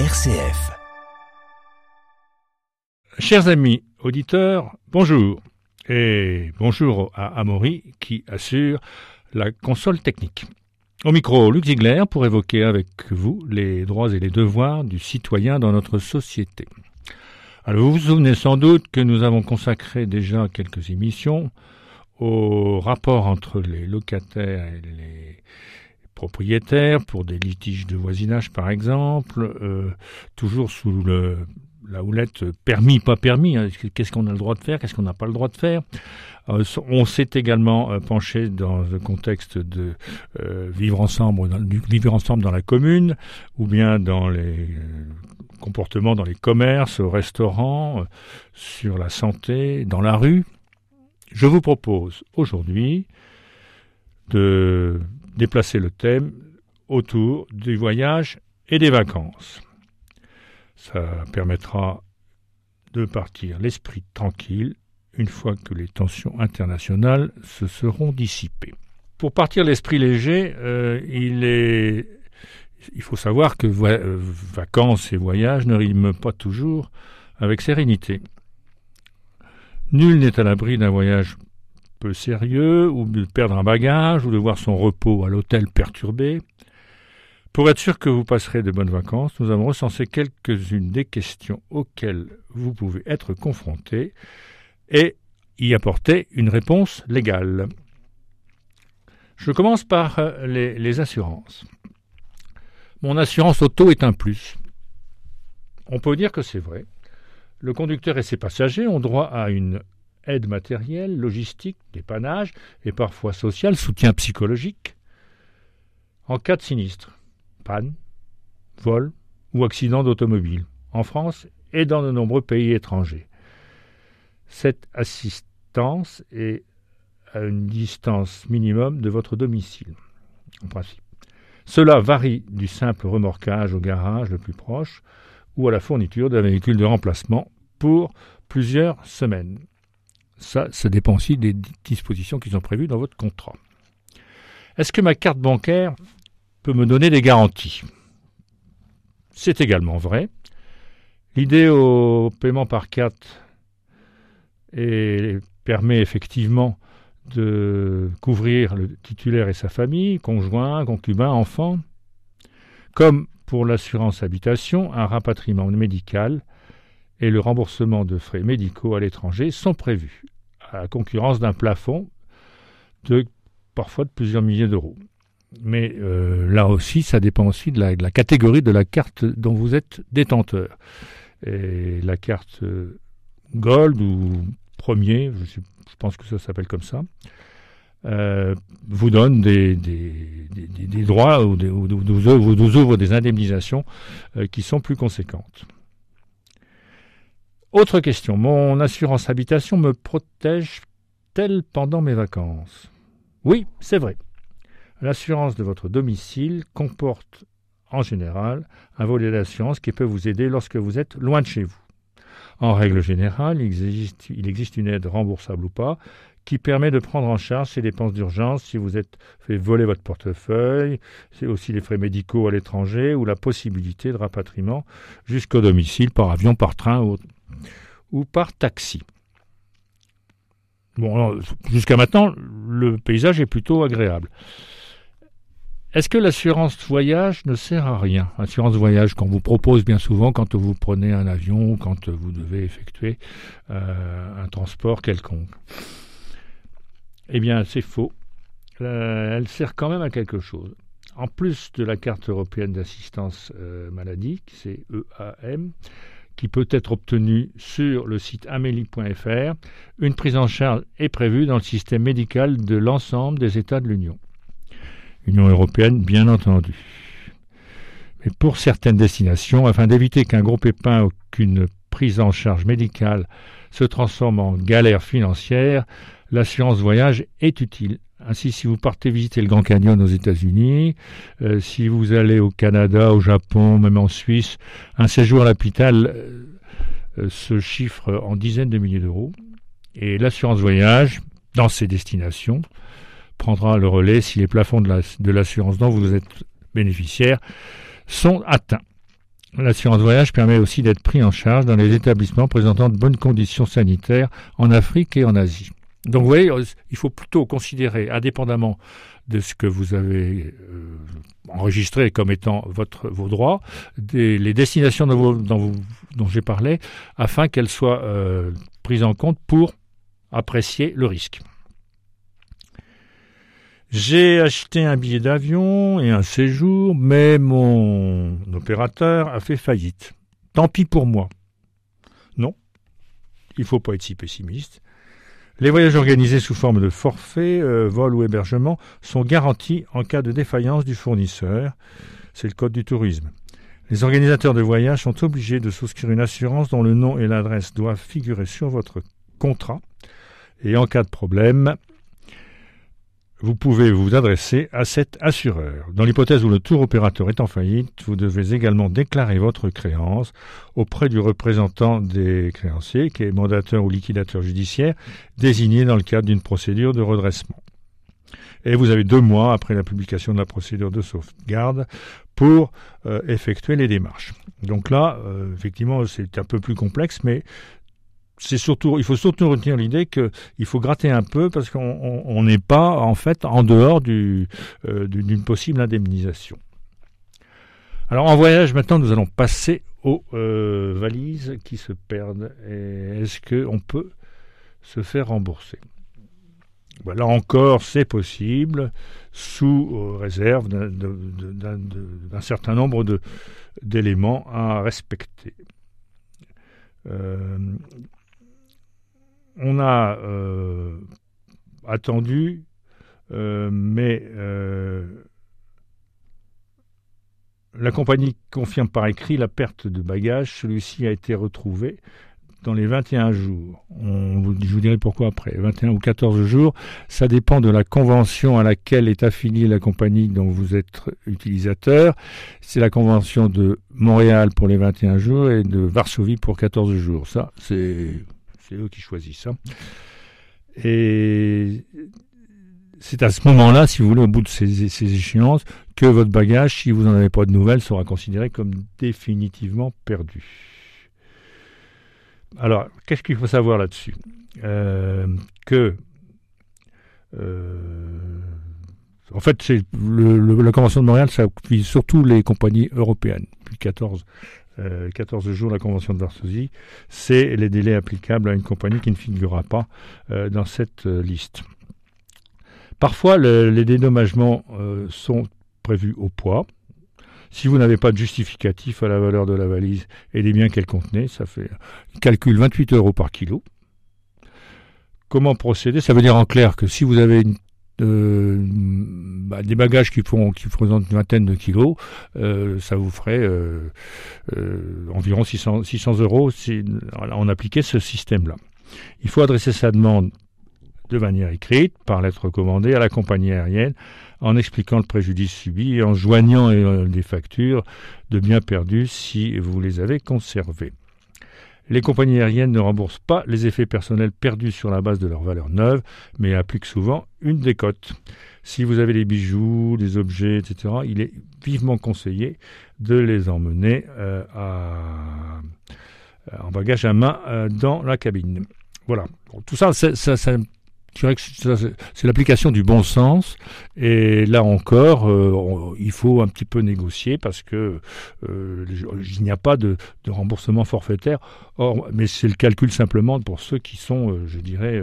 RCF. Chers amis auditeurs, bonjour. Et bonjour à Amaury qui assure la console technique. Au micro, Luc pour évoquer avec vous les droits et les devoirs du citoyen dans notre société. Alors vous vous souvenez sans doute que nous avons consacré déjà quelques émissions au rapport entre les locataires et les propriétaires pour des litiges de voisinage par exemple, euh, toujours sous la houlette permis, pas permis, hein, qu'est-ce qu'on a le droit de faire, qu'est-ce qu'on n'a pas le droit de faire. Euh, on s'est également euh, penché dans le contexte de vivre ensemble, vivre ensemble dans la commune, ou bien dans les comportements dans les commerces, au restaurant, sur la santé, dans la rue. Je vous propose aujourd'hui de déplacer le thème autour du voyage et des vacances. Ça permettra de partir l'esprit tranquille une fois que les tensions internationales se seront dissipées. Pour partir l'esprit léger, euh, il faut savoir que euh, vacances et voyages ne riment pas toujours avec sérénité. Nul n'est à l'abri d'un voyage sérieux, ou de perdre un bagage, ou de voir son repos à l'hôtel perturbé. Pour être sûr que vous passerez de bonnes vacances, nous avons recensé quelques-unes des questions auxquelles vous pouvez être confronté et y apporter une réponse légale. Je commence par euh, les assurances. Mon assurance auto est un plus. On peut dire que c'est vrai. Le conducteur et ses passagers ont droit à une aide matérielle, logistique, dépannage et parfois social, soutien psychologique en cas de sinistre, panne, vol ou accident d'automobile en France et dans de nombreux pays étrangers. Cette assistance est à une distance minimum de votre domicile, en principe. Cela varie du simple remorquage au garage le plus proche ou à la fourniture d'un véhicule de remplacement pour plusieurs semaines. Ça, ça dépend aussi des dispositions qui sont prévues dans votre contrat. Est-ce que ma carte bancaire peut me donner des garanties? C'est également vrai. L'idée au paiement par carte permet effectivement de couvrir le titulaire et sa famille, conjoint, concubin, enfant. Comme pour l'assurance habitation, un rapatriement médical et le remboursement de frais médicaux à l'étranger sont prévus, à la concurrence d'un plafond de parfois de plusieurs milliers d'euros. Mais euh, là aussi, ça dépend aussi de la, catégorie de la carte dont vous êtes détenteur. Et la carte euh, Gold ou Premier, je, pense que ça s'appelle comme ça, euh, vous donne des, droits ou, vous, ouvre des indemnisations qui sont plus conséquentes. Autre question. Mon assurance habitation me protège-t-elle pendant mes vacances? Oui, c'est vrai. L'assurance de votre domicile comporte en général un volet d'assurance qui peut vous aider lorsque vous êtes loin de chez vous. En règle générale, il existe, une aide remboursable ou pas qui permet de prendre en charge ces dépenses d'urgence si vous êtes fait voler votre portefeuille, c'est aussi les frais médicaux à l'étranger ou la possibilité de rapatriement jusqu'au domicile par avion, par train ou, ou par taxi. Bon, jusqu'à maintenant, le paysage est plutôt agréable. Est-ce que l'assurance voyage ne sert à rien? L'assurance voyage qu'on vous propose bien souvent quand vous prenez un avion ou quand vous devez effectuer euh, un transport quelconque. Eh bien, c'est faux. Euh, elle sert quand même à quelque chose. En plus de la carte européenne d'assistance euh, maladie, c'est EAM, qui peut être obtenue sur le site amélie.fr, une prise en charge est prévue dans le système médical de l'ensemble des États de l'Union. Union européenne, bien entendu. Mais pour certaines destinations, afin d'éviter qu'un gros pépin ou qu'une prise en charge médicale se transforme en galère financière, l'assurance voyage est utile. Ainsi, si vous partez visiter le Grand Canyon aux États-Unis, euh, si vous allez au Canada, au Japon, même en Suisse, un séjour à l'hôpital euh, euh, se chiffre en dizaines de milliers d'euros. Et l'assurance voyage, dans ces destinations, prendra le relais si les plafonds de l'assurance dont vous êtes bénéficiaire sont atteints. L'assurance voyage permet aussi d'être pris en charge dans les établissements présentant de bonnes conditions sanitaires en Afrique et en Asie. Donc vous voyez, il faut plutôt considérer, indépendamment de ce que vous avez euh, enregistré comme étant votre, vos droits, des, les destinations dont j'ai parlé, afin qu'elles soient euh, prises en compte pour apprécier le risque. J'ai acheté un billet d'avion et un séjour, mais mon opérateur a fait faillite. Tant pis pour moi. Non, il ne faut pas être si pessimiste. Les voyages organisés sous forme de forfait, euh, vol ou hébergement sont garantis en cas de défaillance du fournisseur. C'est le code du tourisme. Les organisateurs de voyage sont obligés de souscrire une assurance dont le nom et l'adresse doivent figurer sur votre contrat. Et en cas de problème, vous pouvez vous adresser à cet assureur. Dans l'hypothèse où le tour opérateur est en faillite, vous devez également déclarer votre créance auprès du représentant des créanciers, qui est mandateur ou liquidateur judiciaire, désigné dans le cadre d'une procédure de redressement. Et vous avez deux mois après la publication de la procédure de sauvegarde pour euh, effectuer les démarches. Donc là, euh, effectivement, c'est un peu plus complexe, mais c'est surtout, il faut surtout retenir l'idée qu'il faut gratter un peu parce qu'on n'est pas en fait en dehors euh, d'une possible indemnisation. Alors en voyage maintenant, nous allons passer aux euh, valises qui se perdent. est-ce qu'on peut se faire rembourser? Ben, Là encore, c'est possible sous euh, réserve d'un certain nombre d'éléments à respecter. On a euh, attendu, euh, mais euh, la compagnie confirme par écrit la perte de bagages. Celui-ci a été retrouvé dans les 21 jours. Je vous dirai pourquoi après. 21 ou 14 jours, ça dépend de la convention à laquelle est affiliée la compagnie dont vous êtes utilisateur. C'est la convention de Montréal pour les 21 jours et de Varsovie pour 14 jours. Ça, c'est c'est eux qui choisissent ça. Et c'est à ce moment-là, si vous voulez, au bout de ces, ces, échéances, que votre bagage, si vous n'en avez pas de nouvelles, sera considéré comme définitivement perdu. Alors, qu'est-ce qu'il faut savoir là-dessus? Euh, Que, euh, en fait, la Convention de Montréal, ça vise surtout les compagnies européennes, depuis 14 euh, 14 jours la convention de Varsovie, c'est les délais applicables à une compagnie qui ne figurera pas euh, dans cette euh, liste. Parfois, le, les dédommagements euh, sont prévus au poids. Si vous n'avez pas de justificatif à la valeur de la valise et des biens qu'elle contenait, ça fait calcul 28 euros par kilo. Comment procéder? Ça veut dire en clair que si vous avez une bah, des bagages qui font qui représentent une vingtaine de kilos, euh, ça vous ferait euh, euh environ 600, 600 euros si on appliquait ce système-là. Il faut adresser sa demande de manière écrite, par lettre recommandée à la compagnie aérienne, en expliquant le préjudice subi et en joignant des factures de biens perdus si vous les avez conservés. Les compagnies aériennes ne remboursent pas les effets personnels perdus sur la base de leur valeur neuve, mais appliquent souvent une décote. Si vous avez des bijoux, des objets, etc., il est vivement conseillé de les emmener euh, à, en bagage à main euh, dans la cabine. Voilà. tout ça, ça, ça, je dirais que c'est l'application du bon sens. Et là encore, euh, il faut un petit peu négocier parce que euh, il n'y a pas de, remboursement forfaitaire. Or, mais c'est le calcul simplement pour ceux qui sont, euh, je dirais,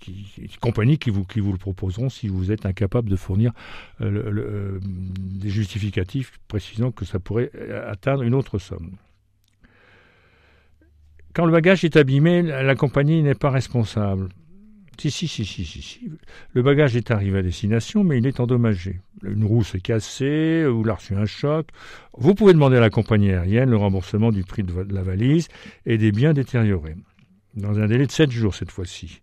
qui, compagnies qui vous, qui vous le proposeront si vous êtes incapable de fournir des justificatifs précisant que ça pourrait atteindre une autre somme. Quand le bagage est abîmé, la compagnie n'est pas responsable. Si, si, si, si, si. Le bagage est arrivé à destination, mais il est endommagé. Une roue s'est cassée, ou l'a reçu un choc. Vous pouvez demander à la compagnie aérienne le remboursement du prix de la valise et des biens détériorés. Dans un délai de 7 jours cette fois-ci.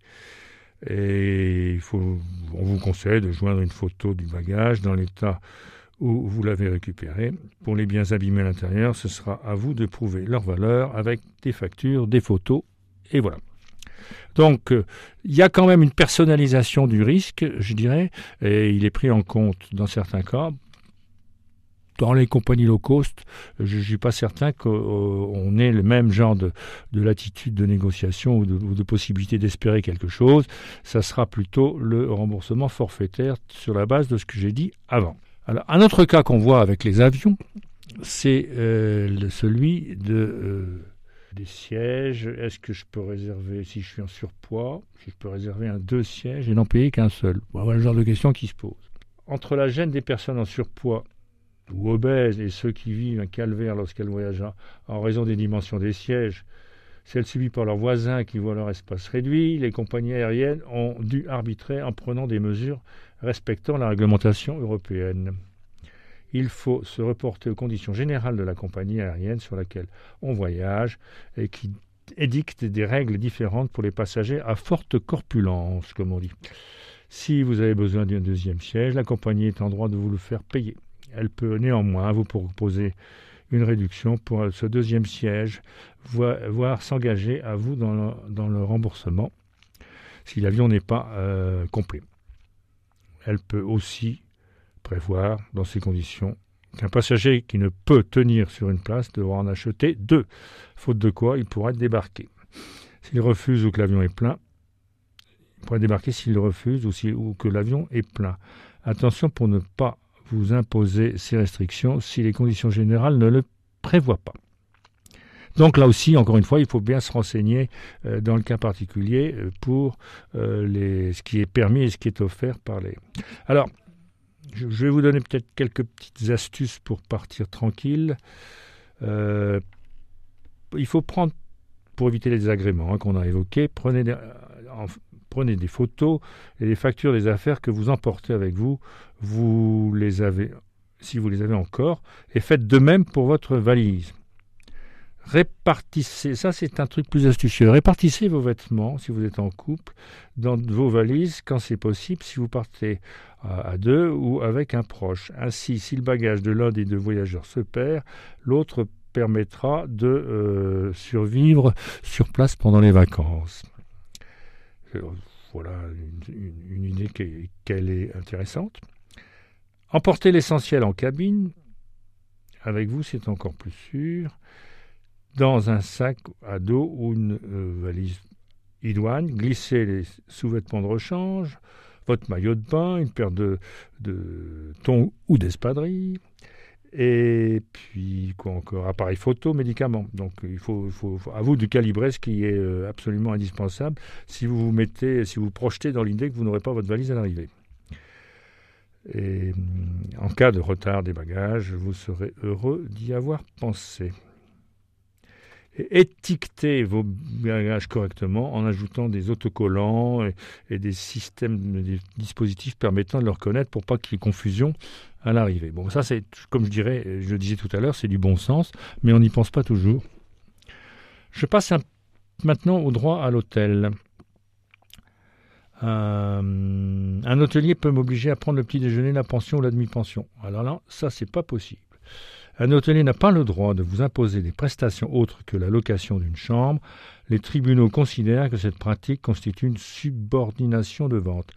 Et on vous conseille de joindre une photo du bagage dans l'état où vous l'avez récupéré. Pour les biens abîmés à l'intérieur, ce sera à vous de prouver leur valeur avec des factures, des photos, et voilà. Donc, euh, il y a quand même une personnalisation du risque, je dirais, et il est pris en compte dans certains cas. dans les compagnies low cost, je ne suis pas certain qu'on ait le même genre de, latitude de négociation ou de, possibilité d'espérer quelque chose. Ça sera plutôt le remboursement forfaitaire sur la base de ce que j'ai dit avant. Un autre cas qu'on voit avec les avions, c'est euh, celui de euh, des sièges. Est-ce que je peux réserver, si je suis en surpoids, si je peux réserver un deux sièges et n'en payer qu'un seul? Voilà le genre de question qui se pose. Entre la gêne des personnes en surpoids ou obèses et ceux qui vivent un calvaire lorsqu'elles voyagent en raison des dimensions des sièges, celles subies par leurs voisins qui voient leur espace réduit, les compagnies aériennes ont dû arbitrer en prenant des mesures respectant la réglementation européenne. Il faut se reporter aux conditions générales de la compagnie aérienne sur laquelle on voyage et qui édicte des règles différentes pour les passagers à forte corpulence, comme on dit. Si vous avez besoin d'un deuxième siège, la compagnie est en droit de vous le faire payer. Elle peut néanmoins vous proposer une réduction pour ce deuxième siège, voire, s'engager à vous dans le, remboursement si l'avion n'est pas euh, complet. Elle peut aussi prévoir, dans ces conditions, qu'un passager qui ne peut tenir sur une place devra en acheter deux, faute de quoi il pourra être débarqué. S'il refuse ou que l'avion est plein, il pourra débarquer s'il refuse ou, ou que l'avion est plein. Attention pour ne pas vous imposer ces restrictions si les conditions générales ne le prévoient pas. Donc là aussi, encore une fois, il faut bien se renseigner euh, dans le cas particulier euh, pour euh, les, ce qui est permis et ce qui est offert par les. Alors, je, vais vous donner peut-être quelques petites astuces pour partir tranquille. il faut prendre, pour éviter les désagréments hein, qu'on a évoqués, prenez des, prenez des photos et des factures des affaires que vous emportez avec vous. Vous les avez, si vous les avez encore, et faites de même pour votre valise répartissez, ça c'est un truc plus astucieux, répartissez vos vêtements si vous êtes en couple dans vos valises quand c'est possible, si vous partez à, deux ou avec un proche. Ainsi, si le bagage de l'un des deux voyageurs se perd, l'autre permettra de euh, survivre sur place pendant les vacances. Euh, voilà une, idée qu'elle est intéressante. Emportez l'essentiel en cabine. Avec vous, c'est encore plus sûr dans un sac à dos ou une euh, valise idoine, glissez les sous-vêtements de rechange, votre maillot de bain, une paire de, de thon ou d'espadrilles, et puis quoi encore Appareil photo, médicaments. Donc il faut, faut, à vous de calibrer ce qui est euh, absolument indispensable si vous vous mettez, si vous projetez dans l'idée que vous n'aurez pas votre valise à l'arrivée. Et en cas de retard des bagages, vous serez heureux d'y avoir pensé étiquetez vos bagages correctement en ajoutant des autocollants et, des systèmes, des dispositifs permettant de le reconnaître pour pas qu'il y ait confusion à l'arrivée. Bon, ça c'est, comme je dirais, je le disais tout à l'heure, c'est du bon sens, mais on n'y pense pas toujours. Je passe maintenant au droit à l'hôtel. Euh, un hôtelier peut m'obliger à prendre le petit déjeuner, la pension ou la demi-pension. Alors là, ça c'est pas possible. Un hôtelier n'a pas le droit de vous imposer des prestations autres que la location d'une chambre. Les tribunaux considèrent que cette pratique constitue une subordination de vente.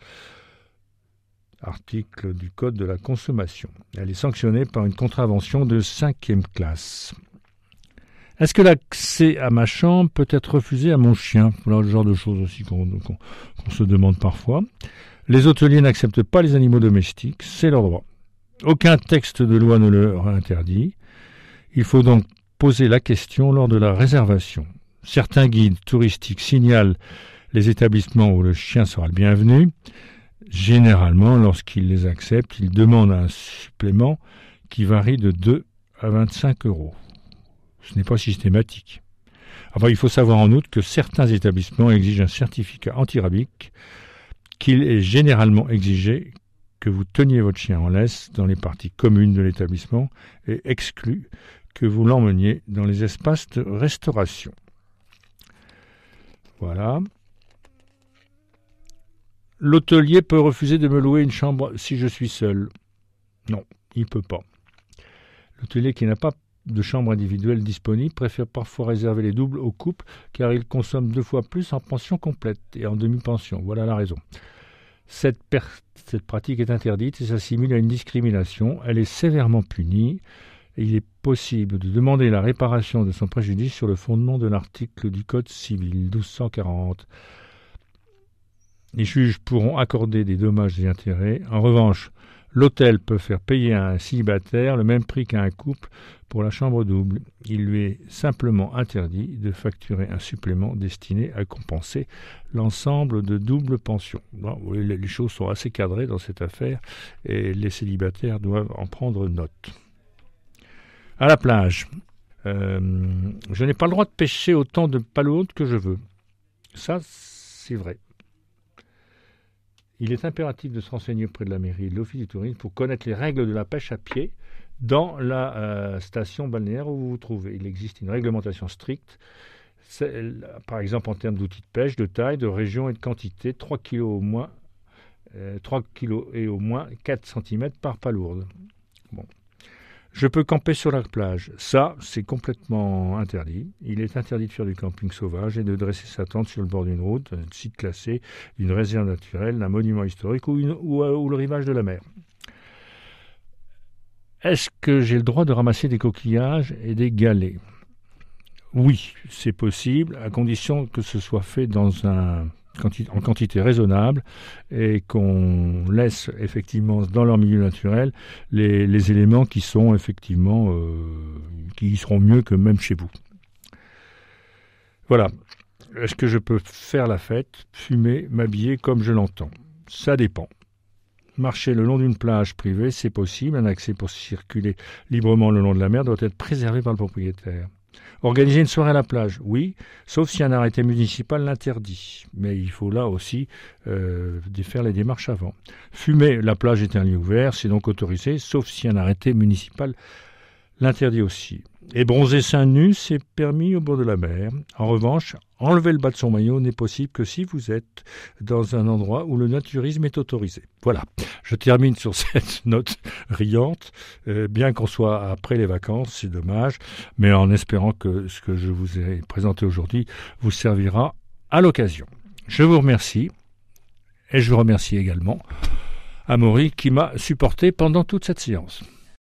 Article du Code de la consommation. Elle est sanctionnée par une contravention de cinquième classe. Est-ce que l'accès à ma chambre peut être refusé à mon chien? Voilà le genre de choses aussi qu'on se demande parfois. Les hôteliers n'acceptent pas les animaux domestiques, c'est leur droit. Aucun texte de loi ne le interdit. Il faut donc poser la question lors de la réservation. Certains guides touristiques signalent les établissements où le chien sera le bienvenu. Généralement, lorsqu'ils les acceptent, ils demandent un supplément qui varie de 2 à 25 euros. Ce n'est pas systématique. Enfin, il faut savoir en outre que certains établissements exigent un certificat antirabique qu'il est généralement exigé que vous teniez votre chien en laisse dans les parties communes de l'établissement et exclu que vous l'emmeniez dans les espaces de restauration. Voilà. L'hôtelier peut refuser de me louer une chambre si je suis seul. Non, il ne peut pas. L'hôtelier qui n'a pas de chambre individuelle disponible préfère parfois réserver les doubles aux couples car il consomme deux fois plus en pension complète et en demi-pension. Voilà la raison. Cette, pratique est interdite et s'assimile à une discrimination. Elle est sévèrement punie. Il est possible de demander la réparation de son préjudice sur le fondement de l'article du Code civil 1240. Les juges pourront accorder des dommages et intérêts. En revanche, l'hôtel peut faire payer à un célibataire le même prix qu'à un couple pour la chambre double. Il lui est simplement interdit de facturer un supplément destiné à compenser l'ensemble de double pension. les choses sont assez cadrées dans cette affaire et les célibataires doivent en prendre note. À la plage. Euh, je n'ai pas le droit de pêcher autant de palourdes que je veux. Ça, c'est vrai. Il est impératif de se renseigner auprès de la mairie et de l'office du tourisme pour connaître les règles de la pêche à pied dans la euh, station balnéaire où vous vous trouvez. Il existe une réglementation stricte, par exemple en termes d'outils de pêche, de taille, de région et de quantité, 3 kg au moins, 3 euh, kg et au moins 4 cm par palourde. Je peux camper sur la plage. Ça, c'est complètement interdit. Il est interdit de faire du camping sauvage et de dresser sa tente sur le bord d'une route, d'un site classé, d'une réserve naturelle, d'un monument historique ou, euh, ou, le rivage de la mer. Est-ce que j'ai le droit de ramasser des coquillages et des galets? Oui, c'est possible, à condition que ce soit fait dans un en quantité raisonnable et qu'on laisse effectivement dans leur milieu naturel les, éléments qui sont effectivement euh, qui seront mieux que même chez vous. Voilà. Est-ce que je peux faire la fête, fumer, m'habiller comme je l'entends? Ça dépend. Marcher le long d'une plage privée, c'est possible. Un accès pour circuler librement le long de la mer doit être préservé par le propriétaire. Organiser une soirée à la plage, oui, sauf si un arrêté municipal l'interdit. Mais il faut là aussi euh, faire les démarches avant. Fumer, la plage est un lieu ouvert, c'est donc autorisé, sauf si un arrêté municipal l'interdit aussi. Et bronzer seins nus, c'est permis au bord de la mer. En revanche, enlever le bas de son maillot n'est possible que si vous êtes dans un endroit où le naturisme est autorisé. Voilà, je termine sur cette note riante, euh, bien qu'on soit après les vacances, c'est dommage, mais en espérant que ce que je vous ai présenté aujourd'hui vous servira à l'occasion. Je vous remercie, et je vous remercie également Amaury qui m'a supporté pendant toute cette séance.